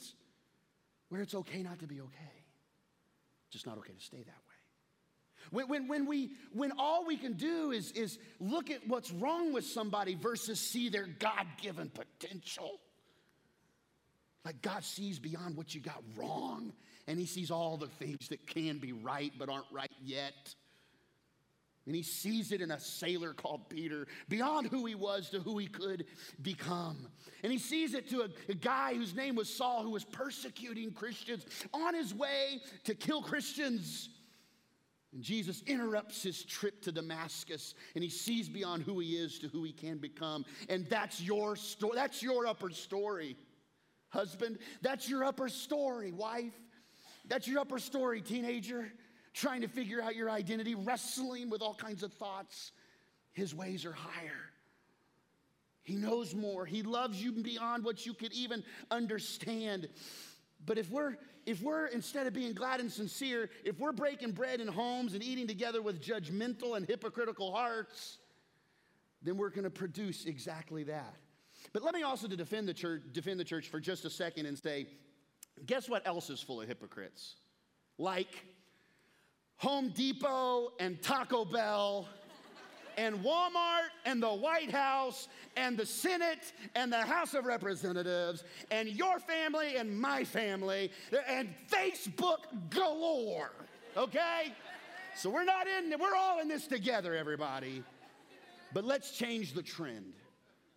where it's okay not to be okay. Just not okay to stay that way. When, when, when, we, when all we can do is, is look at what's wrong with somebody versus see their God given potential. Like God sees beyond what you got wrong, and He sees all the things that can be right but aren't right yet. And he sees it in a sailor called Peter, beyond who he was to who he could become. And he sees it to a, a, guy whose name was Saul, who was persecuting Christians on his way to kill Christians. And Jesus interrupts his trip to Damascus and he sees beyond who he is to who he can become. And that's your story. That's your upper story, husband. That's your upper story, wife. That's your upper story, teenager. Trying to figure out your identity, wrestling with all kinds of thoughts. His ways are higher. He knows more. He loves you beyond what you could even understand. But if we're if we're instead of being glad and sincere, if we're breaking bread in homes and eating together with judgmental and hypocritical hearts, then we're going to produce exactly that. But let me also to defend the church defend the church for just a second and say, guess what else is full of hypocrites? Like Home Depot and Taco Bell and Walmart and the White House and the Senate and the House of Representatives and your family and my family and Facebook galore. Okay? So we're not in, we're all in this together, everybody. But let's change the trend.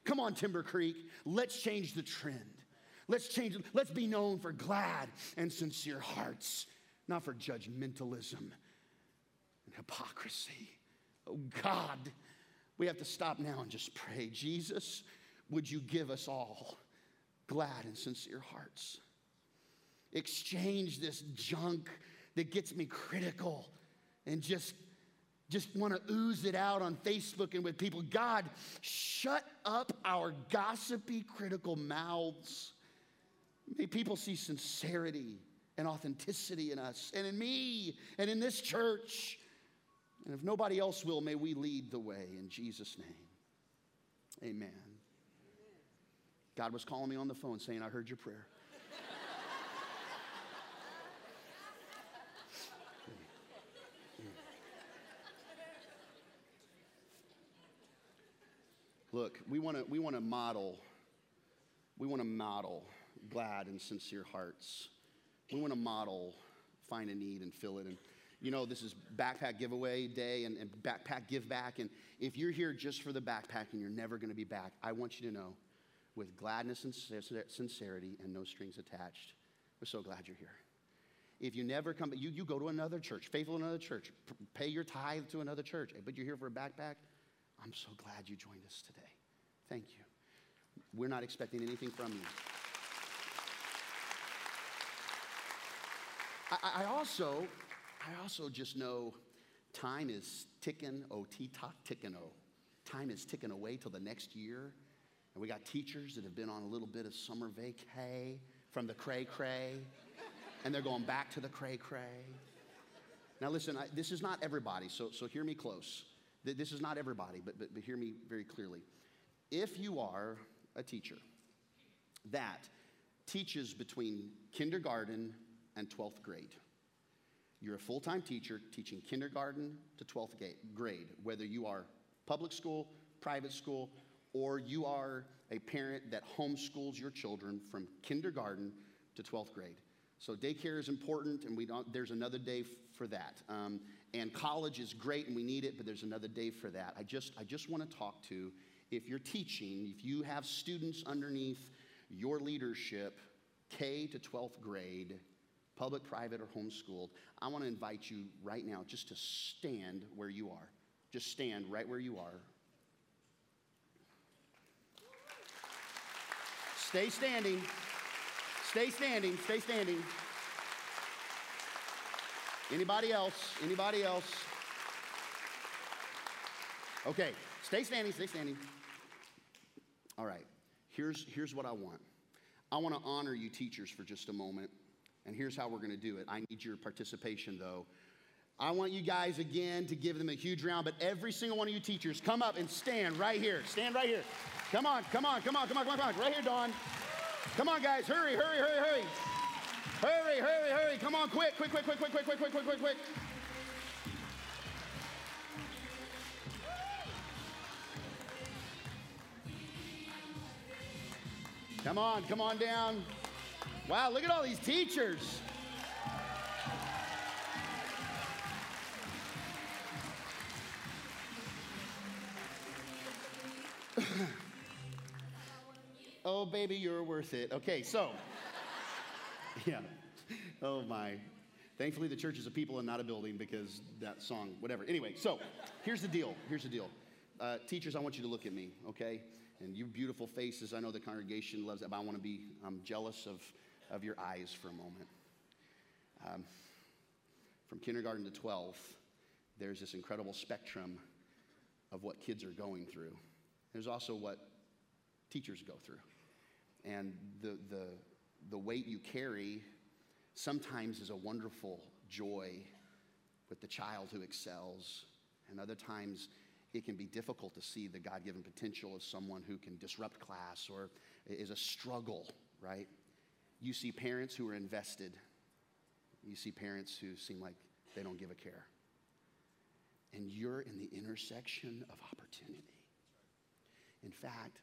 Come on, Timber Creek, let's change the trend. Let's change, let's be known for glad and sincere hearts, not for judgmentalism and hypocrisy. Oh God, we have to stop now and just pray. Jesus, would you give us all glad and sincere hearts? Exchange this junk that gets me critical and just just want to ooze it out on Facebook and with people. God, shut up our gossipy, critical mouths. May people see sincerity and authenticity in us and in me and in this church. And if nobody else will, may we lead the way in Jesus' name. Amen. God was calling me on the phone saying, I heard your prayer. Look, we want to we want to model we want to model glad and sincere hearts. We want to model find a need and fill it and you know, this is backpack giveaway day and, and backpack give back. And if you're here just for the backpack and you're never going to be back, I want you to know with gladness and sincerity and no strings attached, we're so glad you're here. If you never come, you, you go to another church, faithful in another church, pay your tithe to another church, but you're here for a backpack, I'm so glad you joined us today. Thank you. We're not expecting anything from you. I also I also just know time is ticking, oh, T-top ticking, oh. Time is ticking away till the next year. And we got teachers that have been on a little bit of summer vacay from the cray cray, and they're going back to the cray cray. Now, listen, I, this is not everybody, so, so hear me close. This is not everybody, but, but, but hear me very clearly. If you are a teacher that teaches between kindergarten and 12th grade, you're a full time teacher teaching kindergarten to 12th grade, whether you are public school, private school, or you are a parent that homeschools your children from kindergarten to 12th grade. So daycare is important, and we don't, there's another day for that. Um, and college is great, and we need it, but there's another day for that. I just, I just want to talk to if you're teaching, if you have students underneath your leadership, K to 12th grade, public, private, or homeschooled, I want to invite you right now just to stand where you are. Just stand right where you are. Stay standing. Stay standing. Stay standing. Anybody else? Anybody else? Okay, stay standing, stay standing. All right, here's, here's what I want. I want to honor you, teachers, for just a moment. And here's how we're going to do it. I need your participation, though. I want you guys again to give them a huge round, but every single one of you teachers, come up and stand right here. Stand right here. Come on, come on, come on, come on, come on. Right here, Dawn. Come on, guys. Hurry, hurry, hurry, hurry. Hurry, hurry, hurry. Come on, quick, quick, quick, quick, quick, quick, quick, quick, quick, quick, quick. Come on, come on down. Wow, look at all these teachers. oh, baby, you're worth it. Okay, so, yeah. Oh, my. Thankfully, the church is a people and not a building because that song, whatever. Anyway, so here's the deal. Here's the deal. Uh, teachers, I want you to look at me, okay? And you beautiful faces, I know the congregation loves that, but I want to be, I'm jealous of of your eyes for a moment. Um, from kindergarten to 12, there's this incredible spectrum of what kids are going through. There's also what teachers go through. And the, the, the weight you carry sometimes is a wonderful joy with the child who excels, and other times it can be difficult to see the God given potential of someone who can disrupt class or is a struggle, right? You see parents who are invested, you see parents who seem like they don't give a care. And you're in the intersection of opportunity. In fact,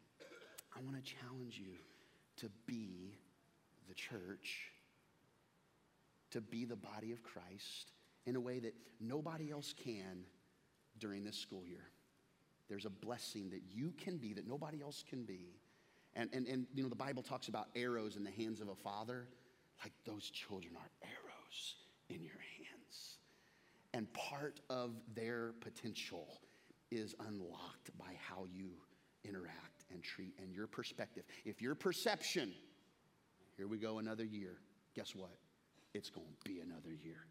I want to challenge you to be the church, to be the body of Christ in a way that nobody else can during this school year. There's a blessing that you can be that nobody else can be. And, and, and you know, the Bible talks about arrows in the hands of a father. Like those children are arrows in your hands. And part of their potential is unlocked by how you interact and treat and your perspective. If your perception, here we go another year, guess what? It's going to be another year.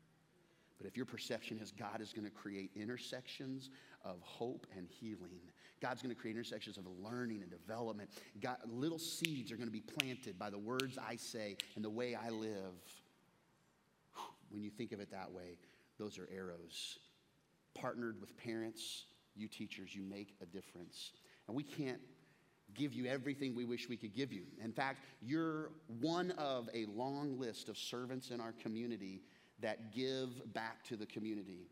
But if your perception is God is going to create intersections of hope and healing, God's going to create intersections of learning and development. God, little seeds are going to be planted by the words I say and the way I live. When you think of it that way, those are arrows. Partnered with parents, you teachers, you make a difference. And we can't give you everything we wish we could give you. In fact, you're one of a long list of servants in our community that give back to the community.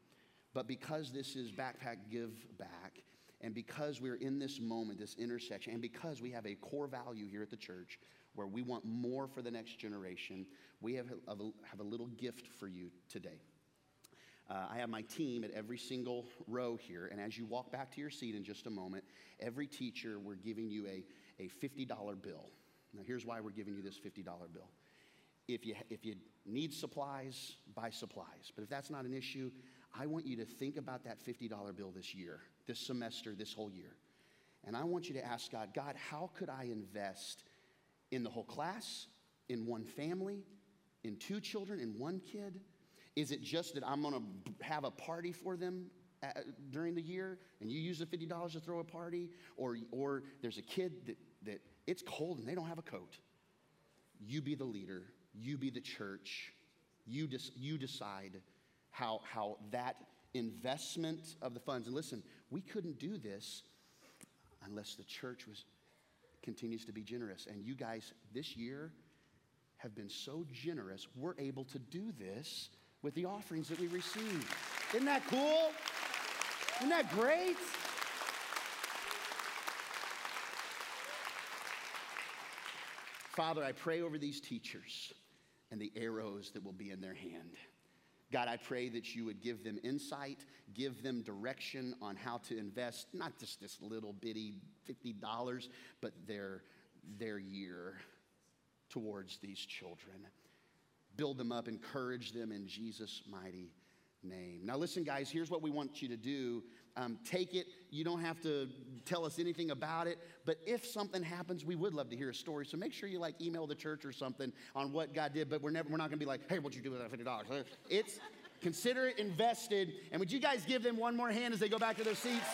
But because this is Backpack Give Back, and because we're in this moment, this intersection, and because we have a core value here at the church where we want more for the next generation, we have a, have a little gift for you today. Uh, I have my team at every single row here, and as you walk back to your seat in just a moment, every teacher, we're giving you a, a $50 bill. Now, here's why we're giving you this $50 bill if you, if you need supplies, buy supplies. But if that's not an issue, I want you to think about that $50 bill this year, this semester, this whole year. And I want you to ask God, God, how could I invest in the whole class, in one family, in two children, in one kid? Is it just that I'm gonna have a party for them at, uh, during the year and you use the $50 to throw a party? Or, or there's a kid that, that it's cold and they don't have a coat. You be the leader you be the church. You, des- you decide how, how that investment of the funds, and listen, we couldn't do this unless the church was, continues to be generous. And you guys, this year, have been so generous, we're able to do this with the offerings that we receive. Isn't that cool? Isn't that great? Father, I pray over these teachers and the arrows that will be in their hand. God, I pray that you would give them insight, give them direction on how to invest, not just this little bitty $50, but their, their year towards these children. Build them up, encourage them in Jesus' mighty name. Now, listen, guys, here's what we want you to do um, take it. You don't have to tell us anything about it. But if something happens, we would love to hear a story. So make sure you like email the church or something on what God did. But we're never we're not going to be like, hey, what'd you do with that fifty dollars? It's consider it invested. And would you guys give them one more hand as they go back to their seats?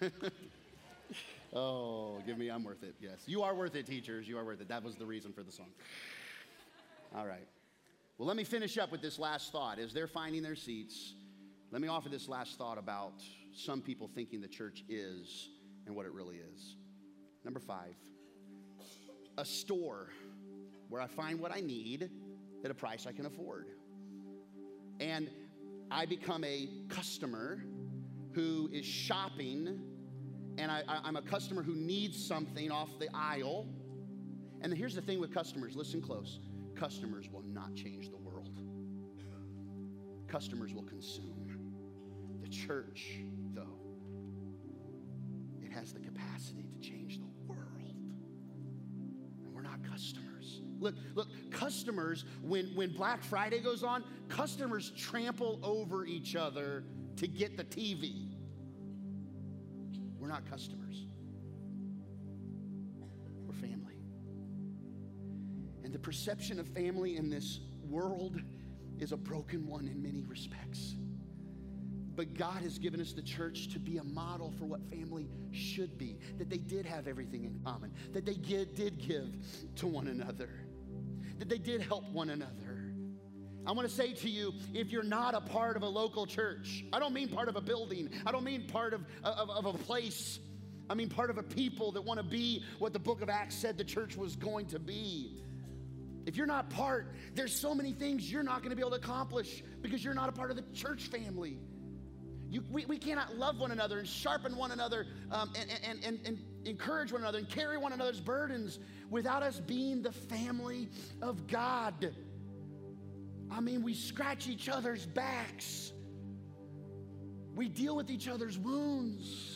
oh, give me, I'm worth it. Yes. You are worth it, teachers. You are worth it. That was the reason for the song. All right. Well, let me finish up with this last thought. As they're finding their seats, let me offer this last thought about some people thinking the church is and what it really is. Number five, a store where I find what I need at a price I can afford. And I become a customer who is shopping and I, am a customer who needs something off the aisle. And here's the thing with customers listen close customers will not change the world, customers will consume. The church, though, it has the capacity to change the world. And we're not customers. Look, look, customers, when, when Black Friday goes on, customers trample over each other to get the TV. We're not customers, we're family. And the perception of family in this world is a broken one in many respects. But God has given us the church to be a model for what family should be. That they did have everything in common, that they did give to one another, that they did help one another. I want to say to you if you're not a part of a local church, I don't mean part of a building, I don't mean part of, of, of a place, I mean part of a people that want to be what the book of Acts said the church was going to be. If you're not part, there's so many things you're not going to be able to accomplish because you're not a part of the church family. You, we, we cannot love one another and sharpen one another um, and, and, and, and encourage one another and carry one another's burdens without us being the family of God. I mean, we scratch each other's backs, we deal with each other's wounds.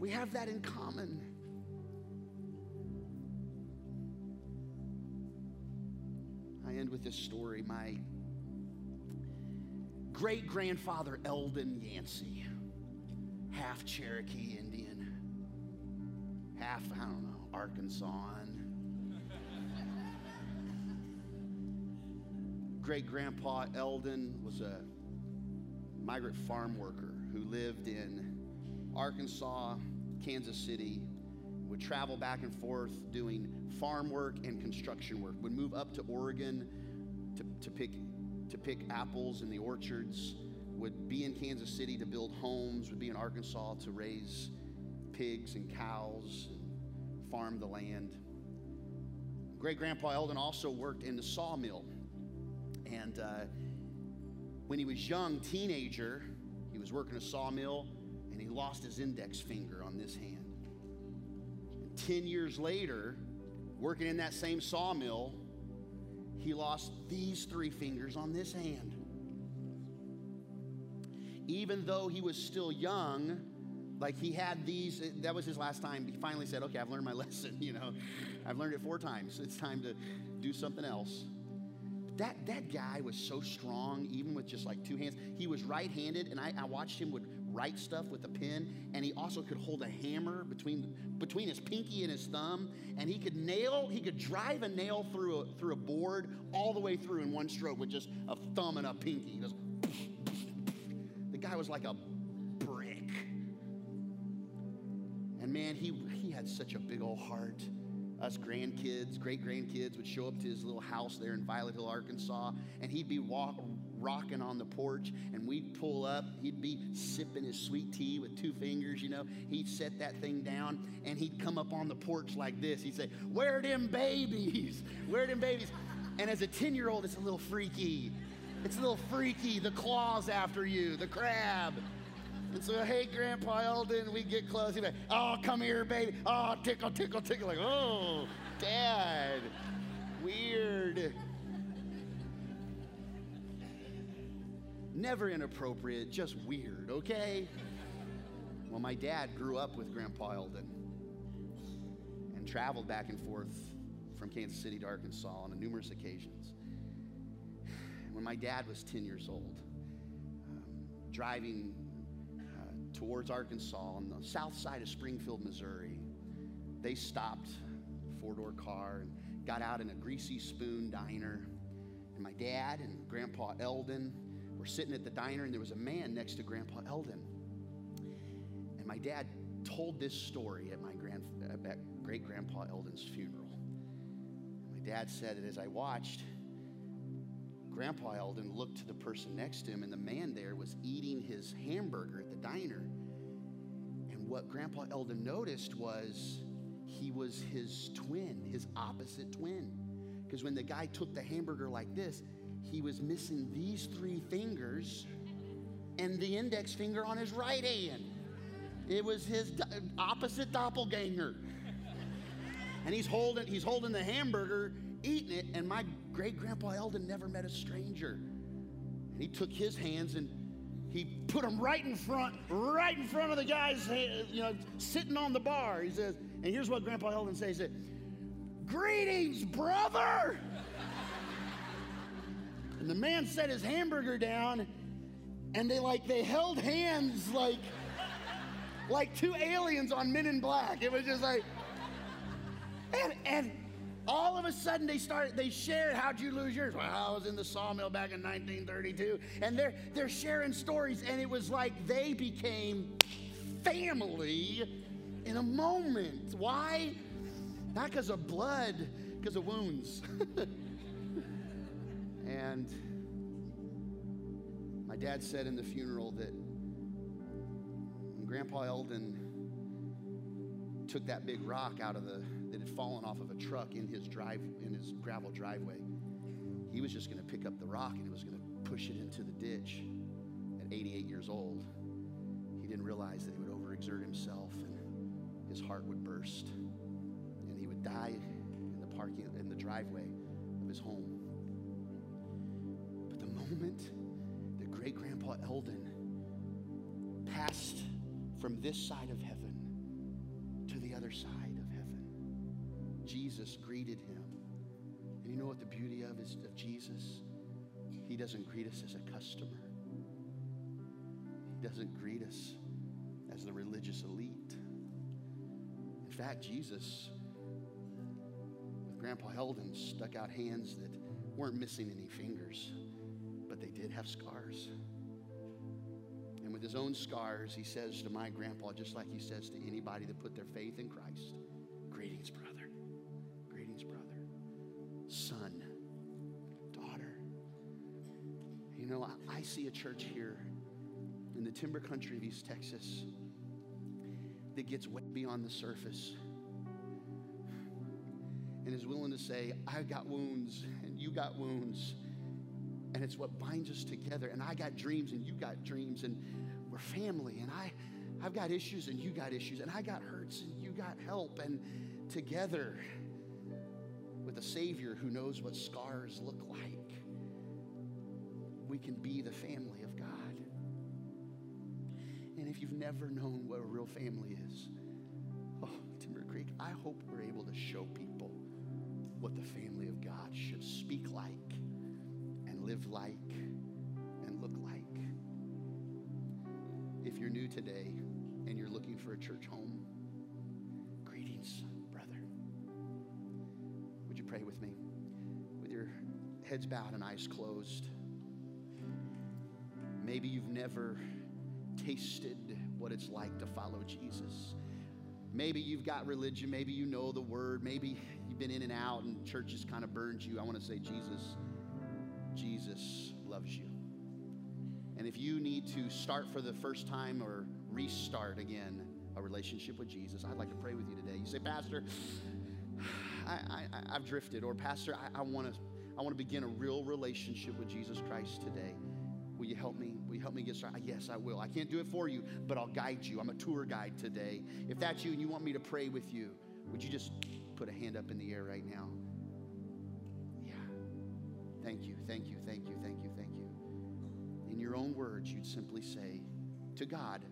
We have that in common. I end with this story. My great grandfather Eldon Yancey, half Cherokee Indian, half, I don't know, Arkansan. Great grandpa Eldon was a migrant farm worker who lived in Arkansas, Kansas City, would travel back and forth doing farm work and construction work, would move up to Oregon to, to pick to pick apples in the orchards, would be in Kansas City to build homes, would be in Arkansas to raise pigs and cows and farm the land. Great grandpa Eldon also worked in the sawmill. And uh, when he was young, teenager, he was working a sawmill and he lost his index finger on this hand. And 10 years later, working in that same sawmill, he lost these three fingers on this hand. Even though he was still young, like he had these, that was his last time. He finally said, Okay, I've learned my lesson. You know, I've learned it four times. It's time to do something else. That, that guy was so strong, even with just like two hands. He was right handed, and I, I watched him would write stuff with a pen, and he also could hold a hammer between, between his pinky and his thumb, and he could nail, he could drive a nail through a, through a board all the way through in one stroke with just a thumb and a pinky. Just, the guy was like a brick. And man, he, he had such a big old heart us grandkids, great grandkids would show up to his little house there in Violet Hill, Arkansas, and he'd be walk, rocking on the porch, and we'd pull up. He'd be sipping his sweet tea with two fingers, you know. He'd set that thing down, and he'd come up on the porch like this. He'd say, Where them babies? Where them babies? And as a 10 year old, it's a little freaky. It's a little freaky. The claws after you, the crab. And so, hey, Grandpa Eldon, we get close. He's like, oh, come here, baby. Oh, tickle, tickle, tickle. Like, oh, dad. Weird. Never inappropriate, just weird, okay? Well, my dad grew up with Grandpa Eldon and traveled back and forth from Kansas City to Arkansas on numerous occasions. When my dad was 10 years old, um, driving towards Arkansas on the south side of Springfield, Missouri. They stopped four door car and got out in a greasy spoon diner. And my dad and Grandpa Eldon were sitting at the diner, and there was a man next to Grandpa Eldon. And my dad told this story at my grand, at great grandpa Eldon's funeral. My dad said that as I watched, Grandpa Eldon looked to the person next to him, and the man there was eating his hamburger at the diner. And what Grandpa Eldon noticed was he was his twin, his opposite twin. Because when the guy took the hamburger like this, he was missing these three fingers and the index finger on his right hand. It was his opposite doppelganger. And he's holding, he's holding the hamburger, eating it, and my great grandpa Eldon never met a stranger. And he took his hands and he put them right in front, right in front of the guys, eh, you know, sitting on the bar. He says, and here's what Grandpa Eldon says: he said, Greetings, brother! and the man set his hamburger down and they like they held hands like like two aliens on Men in Black. It was just like and and all of a sudden they started they shared how'd you lose yours? Well i was in the sawmill back in 1932 and they're they're sharing stories and it was like they became family in a moment. Why? Not because of blood because of wounds. And my dad said in the funeral that grandpa eldon took that big rock out of the that had fallen off of a truck in his drive in his gravel driveway. He was just going to pick up the rock and he was going to push it into the ditch at 88 years old. He didn't realize that he would overexert himself and his heart would burst and he would die in the parking in the driveway of his home. But the moment that great grandpa Eldon passed from this side of heaven to the other side Jesus greeted him. And you know what the beauty of is of Jesus? He doesn't greet us as a customer. He doesn't greet us as the religious elite. In fact, Jesus, with Grandpa Eldon, stuck out hands that weren't missing any fingers, but they did have scars. And with his own scars, he says to my grandpa, just like he says to anybody that put their faith in Christ, Greetings, brother son, daughter. You know, I, I see a church here in the timber country of East Texas that gets way beyond the surface and is willing to say, I got wounds and you got wounds. And it's what binds us together. And I got dreams and you got dreams. And we're family. And I, I've got issues and you got issues. And I got hurts and you got help. And together, with a Savior who knows what scars look like, we can be the family of God. And if you've never known what a real family is, oh, Timber Creek, I hope we're able to show people what the family of God should speak like and live like and look like. If you're new today and you're looking for a church home, pray with me with your heads bowed and eyes closed. Maybe you've never tasted what it's like to follow Jesus. Maybe you've got religion, maybe you know the word, maybe you've been in and out and church has kind of burned you. I want to say, Jesus, Jesus loves you. And if you need to start for the first time or restart again a relationship with Jesus, I'd like to pray with you today. You say, Pastor, I, I, have drifted, or Pastor, I, I want to I want to begin a real relationship with Jesus Christ today. Will you help me? Will you help me get started? Yes, I will. I can't do it for you, but I'll guide you. I'm a tour guide today. If that's you and you want me to pray with you, would you just put a hand up in the air right now? Yeah. Thank you, thank you, thank you, thank you, thank you. In your own words, you'd simply say to God,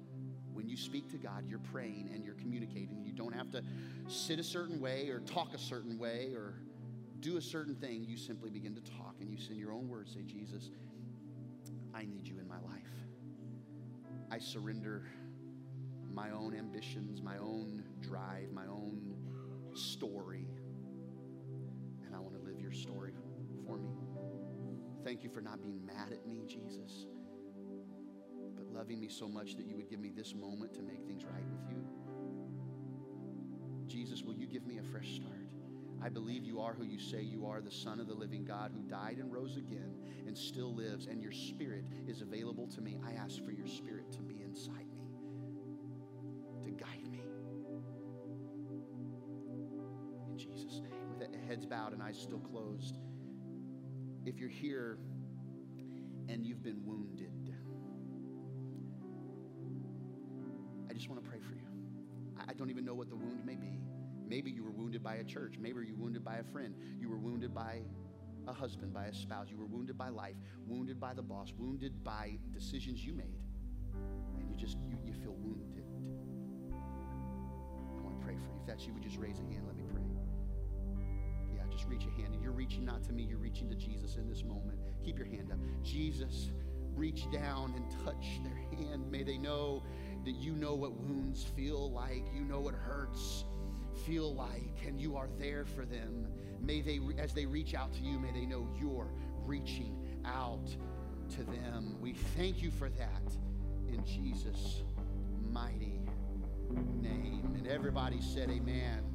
when you speak to God, you're praying and you're communicating. You don't have to sit a certain way or talk a certain way or do a certain thing. You simply begin to talk and you in your own words, say, Jesus, I need you in my life. I surrender my own ambitions, my own drive, my own story. And I want to live your story for me. Thank you for not being mad at me, Jesus loving me so much that you would give me this moment to make things right with you. Jesus, will you give me a fresh start? I believe you are who you say you are, the Son of the living God who died and rose again and still lives, and your Spirit is available to me. I ask for your Spirit to be inside me, to guide me. In Jesus' name, with heads bowed and eyes still closed, if you're here and you've been wounded, just want to pray for you. I don't even know what the wound may be. Maybe you were wounded by a church. Maybe you were wounded by a friend. You were wounded by a husband, by a spouse. You were wounded by life, wounded by the boss, wounded by decisions you made. And you just, you, you feel wounded. I want to pray for you. If that's you, would just raise a hand. Let me pray. Yeah, just reach a hand. And you're reaching not to me, you're reaching to Jesus in this moment. Keep your hand up. Jesus, reach down and touch their hand. May they know that you know what wounds feel like, you know what hurts feel like, and you are there for them. May they, as they reach out to you, may they know you're reaching out to them. We thank you for that in Jesus' mighty name. And everybody said, Amen.